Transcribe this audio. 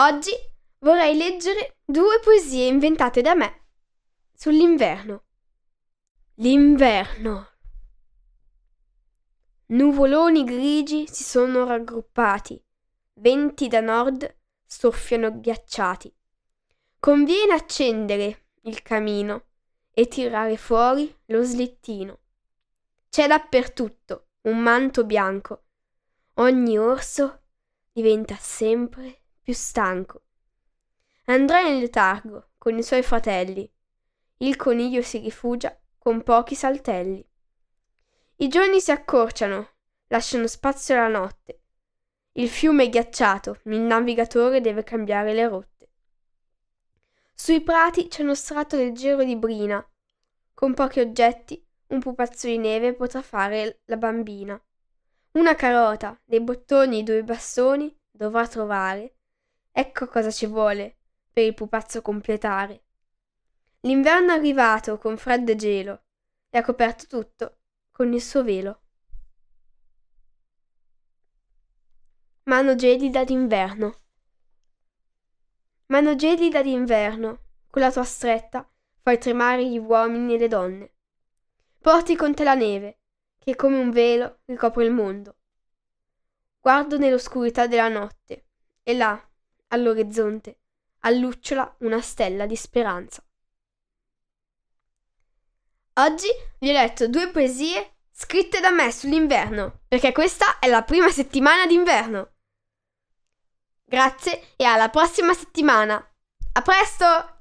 Oggi vorrei leggere due poesie inventate da me sull'inverno. L'inverno. Nuvoloni grigi si sono raggruppati, venti da nord soffiano ghiacciati. Conviene accendere il camino e tirare fuori lo slittino. C'è dappertutto un manto bianco. Ogni orso diventa sempre più stanco. Andrà in letargo con i suoi fratelli. Il coniglio si rifugia con pochi saltelli. I giorni si accorciano, lasciano spazio alla notte. Il fiume è ghiacciato, il navigatore deve cambiare le rotte. Sui prati c'è uno strato leggero di brina. Con pochi oggetti, un pupazzo di neve potrà fare la bambina. Una carota, dei bottoni e due bastoni dovrà trovare Ecco cosa ci vuole per il pupazzo completare. L'inverno è arrivato con freddo e gelo e ha coperto tutto con il suo velo. Mano gelida d'inverno. Mano gelida d'inverno, con la tua stretta fai tremare gli uomini e le donne. Porti con te la neve, che come un velo ricopre il mondo. Guardo nell'oscurità della notte, e là, all'orizzonte allucciola una stella di speranza. Oggi vi ho letto due poesie scritte da me sull'inverno, perché questa è la prima settimana d'inverno. Grazie e alla prossima settimana. A presto!